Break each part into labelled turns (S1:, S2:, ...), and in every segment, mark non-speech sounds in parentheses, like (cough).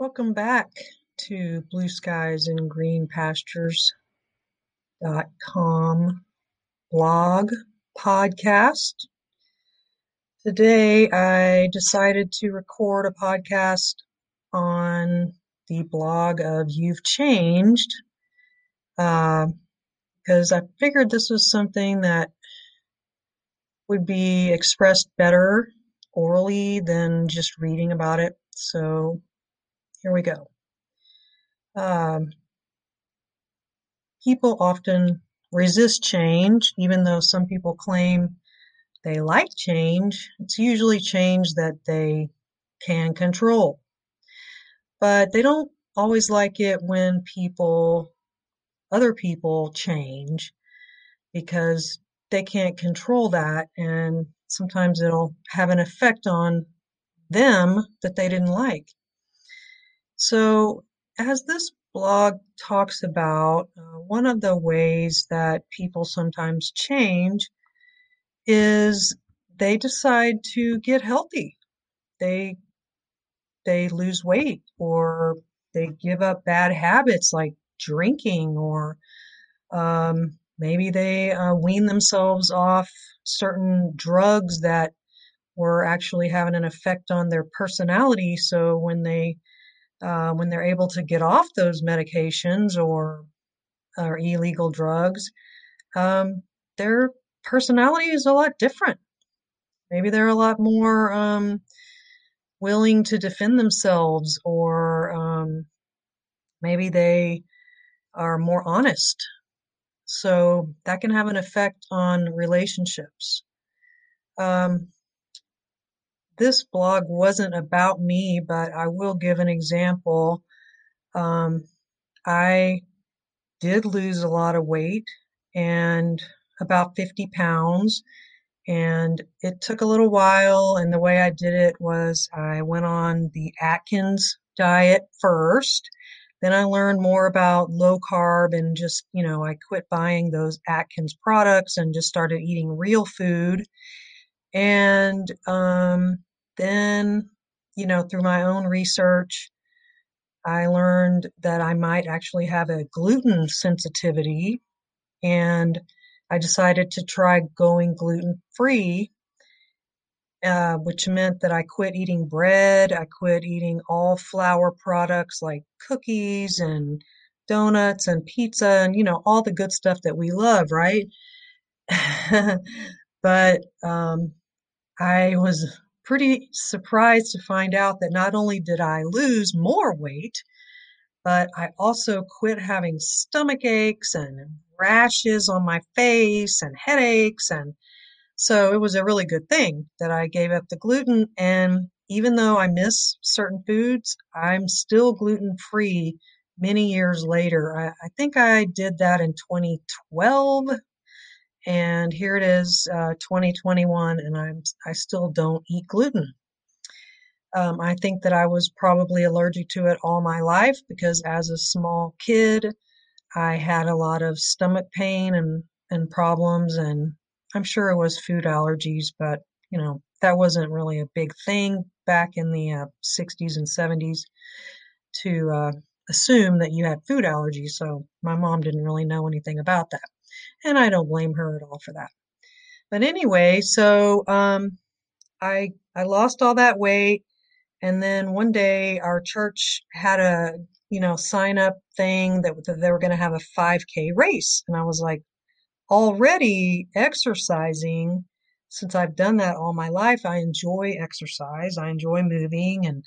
S1: Welcome back to Blue Skies and Green Pastures.com blog podcast. Today I decided to record a podcast on the blog of You've Changed because uh, I figured this was something that would be expressed better orally than just reading about it. So here we go. Um, people often resist change, even though some people claim they like change. It's usually change that they can control. But they don't always like it when people, other people change because they can't control that and sometimes it'll have an effect on them that they didn't like. So, as this blog talks about, uh, one of the ways that people sometimes change is they decide to get healthy. They they lose weight or they give up bad habits like drinking or um, maybe they uh, wean themselves off certain drugs that were actually having an effect on their personality. So when they uh, when they're able to get off those medications or or illegal drugs, um, their personality is a lot different. Maybe they're a lot more um, willing to defend themselves, or um, maybe they are more honest. So that can have an effect on relationships. Um, this blog wasn't about me, but I will give an example. Um, I did lose a lot of weight and about 50 pounds. And it took a little while. And the way I did it was I went on the Atkins diet first. Then I learned more about low carb and just, you know, I quit buying those Atkins products and just started eating real food. And um, then, you know, through my own research, I learned that I might actually have a gluten sensitivity. And I decided to try going gluten free, uh, which meant that I quit eating bread. I quit eating all flour products like cookies and donuts and pizza and, you know, all the good stuff that we love, right? (laughs) but um, I was pretty surprised to find out that not only did I lose more weight, but I also quit having stomach aches and rashes on my face and headaches. And so it was a really good thing that I gave up the gluten. And even though I miss certain foods, I'm still gluten free many years later. I, I, think I did that in 2012 and here it is, uh, 2021, and I'm I still don't eat gluten. Um, I think that I was probably allergic to it all my life because as a small kid, I had a lot of stomach pain and and problems, and I'm sure it was food allergies, but you know that wasn't really a big thing back in the uh, 60s and 70s to uh, assume that you had food allergies. So my mom didn't really know anything about that and I don't blame her at all for that. But anyway, so um, I I lost all that weight, and then one day our church had a you know sign up thing that, that they were going to have a 5K race, and I was like, already exercising. Since I've done that all my life, I enjoy exercise. I enjoy moving and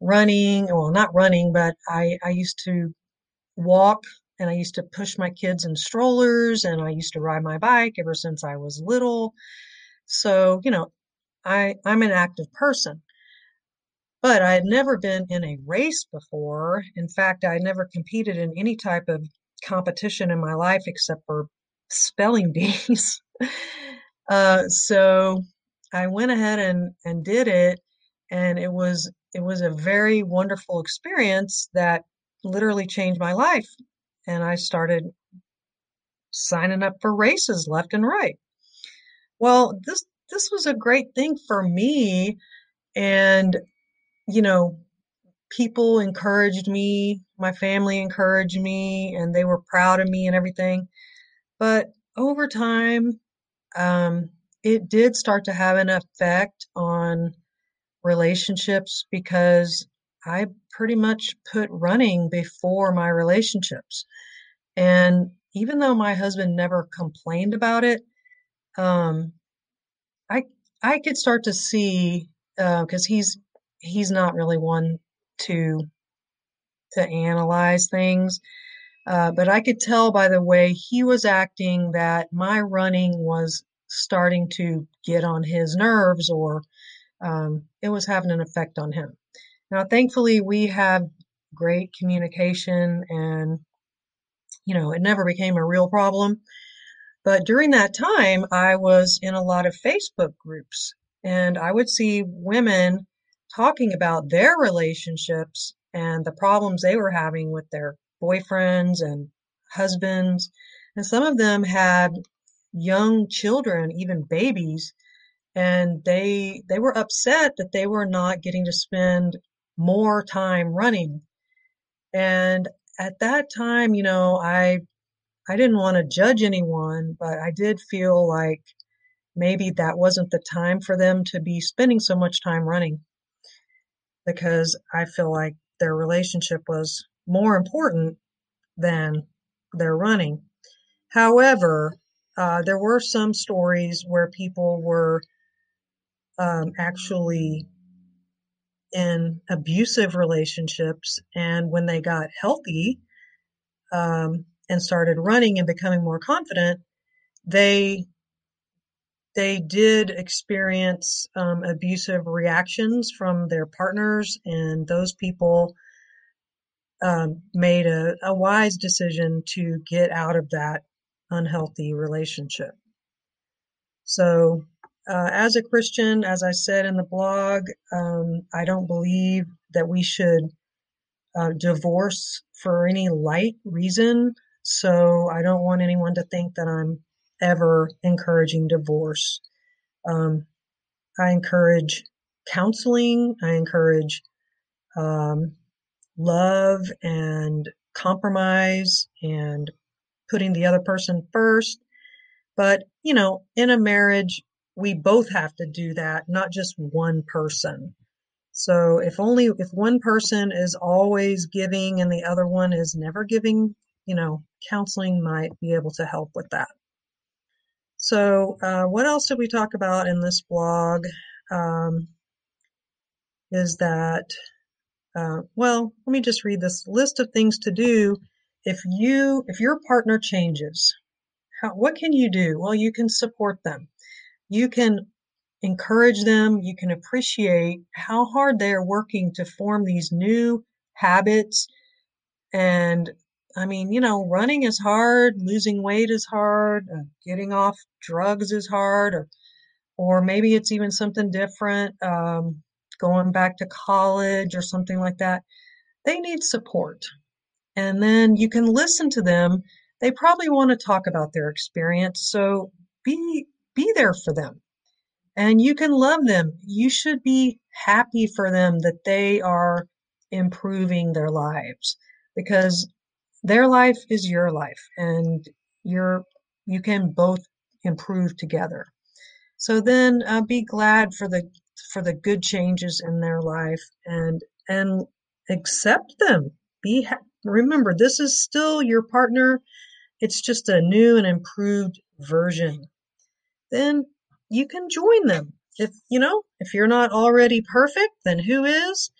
S1: running. Well, not running, but I I used to walk and I used to push my kids in strollers and I used to ride my bike ever since I was little. So, you know, I, I'm an active person. But I had never been in a race before. In fact, I had never competed in any type of competition in my life except for spelling (laughs) bees. uh, so I went ahead and, and did it, and it was it was a very wonderful experience that literally changed my life. And I started signing up for races left and right. Well, this this was a great thing for me and you know, people encouraged me, my family encouraged me, and they were proud of me and everything. But over time, um, it did start to have an effect on relationships because I pretty much put running before my relationships. And even though my husband never complained about it, um, I I could start to see because uh, he's he's not really one to to analyze things. Uh, but I could tell by the way he was acting that my running was starting to get on his nerves or um, it was having an effect on him. Now, thankfully, we have great communication and, you know, it never became a real problem. But during that time, I was in a lot of Facebook groups and I would see women talking about their relationships and the problems they were having with their boyfriends and husbands. And some of them had young children, even babies, and they they were upset that they were not getting to spend more time running. And at that time, you know, I I didn't want to judge anyone, but I did feel like maybe that wasn't the time for them to be spending so much time running because I feel like their relationship was more important than their running. However, uh, there were some stories where people were um, actually in abusive relationships, and when they got healthy um, and started running and becoming more confident, they they did experience um, abusive reactions from their partners, and those people um, made a, a wise decision to get out of that unhealthy relationship. So, uh, as a Christian, as I said in the blog, um, I don't believe that we should uh, divorce for any light reason. So, I don't want anyone to think that I'm ever encouraging divorce. Um, I encourage counseling. I encourage um, love and compromise and putting the other person first. But, you know, in a marriage, we both have to do that, not just one person. So if only, if one person is always giving and the other one is never giving, you know, counseling might be able to help with that. So, uh, what else did we talk about in this blog? Um, is that, uh, well, let me just read this list of things to do if you if your partner changes. How, what can you do? Well, you can support them. You can encourage them. You can appreciate how hard they are working to form these new habits and I mean, you know, running is hard, losing weight is hard, uh, getting off drugs is hard, or, or maybe it's even something different, um, going back to college or something like that. They need support. And then you can listen to them. They probably want to talk about their experience. So be, be there for them. And you can love them. You should be happy for them that they are improving their lives because their life is your life and you're you can both improve together so then uh, be glad for the for the good changes in their life and and accept them be ha- remember this is still your partner it's just a new and improved version then you can join them if you know if you're not already perfect then who is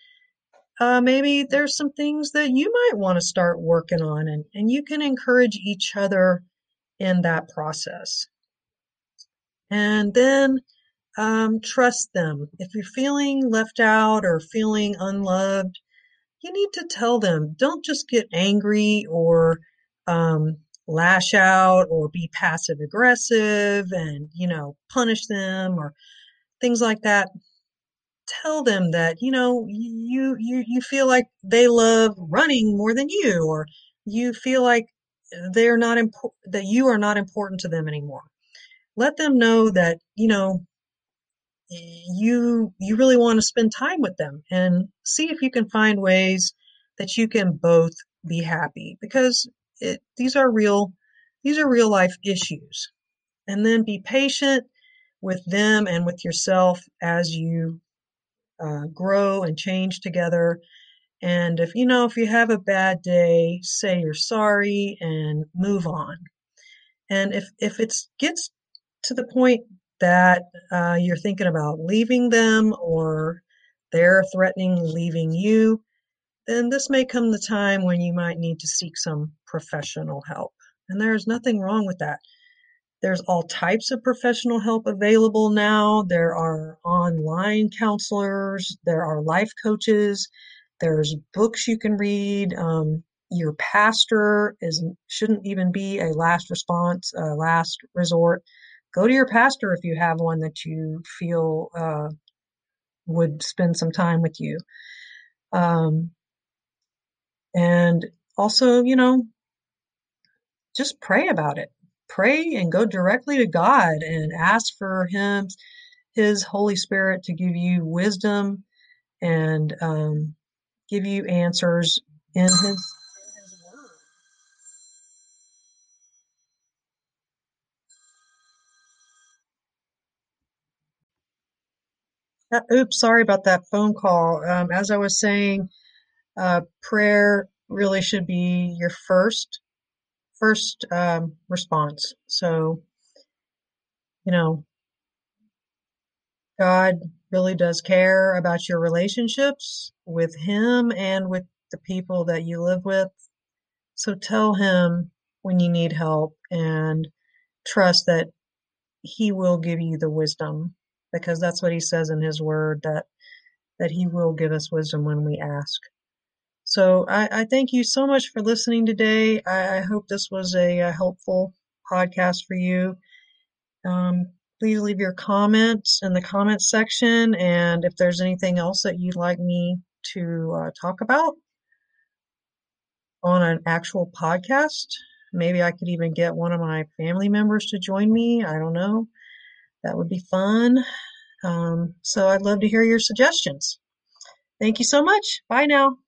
S1: uh, maybe there's some things that you might want to start working on and, and you can encourage each other in that process. And then um, trust them. If you're feeling left out or feeling unloved, you need to tell them. Don't just get angry or um, lash out or be passive aggressive and, you know, punish them or things like that. Tell them that, you know, you, you, you feel like they love running more than you, or you feel like they're not important, that you are not important to them anymore. Let them know that, you know, you you really want to spend time with them and see if you can find ways that you can both be happy because it, these are real these are real life issues. And then be patient with them and with yourself as you uh, grow and change together. And if you know if you have a bad day say you're sorry and move on. And if if it gets to the point that uh, you're thinking about leaving them or they're threatening leaving you, then this may come the time when you might need to seek some professional help. And there's nothing wrong with that. There's all types of professional help available now. There are online counselors, there are life coaches, there's books you can read. Um, your pastor is shouldn't even be a last response, a last resort go to your pastor if you have one that you feel uh, would spend some time with you. Um, and also, you know, just pray about it. Pray and go directly to God and ask for Him, His Holy Spirit, to give you wisdom and um, give you answers in His Uh, oops, sorry about that phone call. Um, as I was saying, uh, prayer really should be your first first um, response. So, you know, God really does care about your relationships with Him and with the people that you live with. So tell Him when you need help and trust that He will give you the wisdom because that's what He says in His Word that that He will give us wisdom when we ask. So I, I thank you so much for listening today. I, I hope this was a, a, helpful podcast for you. Um, please leave your comments in the comments section. And if there's anything else that you'd like me to uh, talk about on an actual podcast, maybe I could even get one of my family members to join me. I don't know. That would be fun. Um, so I'd love to hear your suggestions. Thank you so much. Bye now.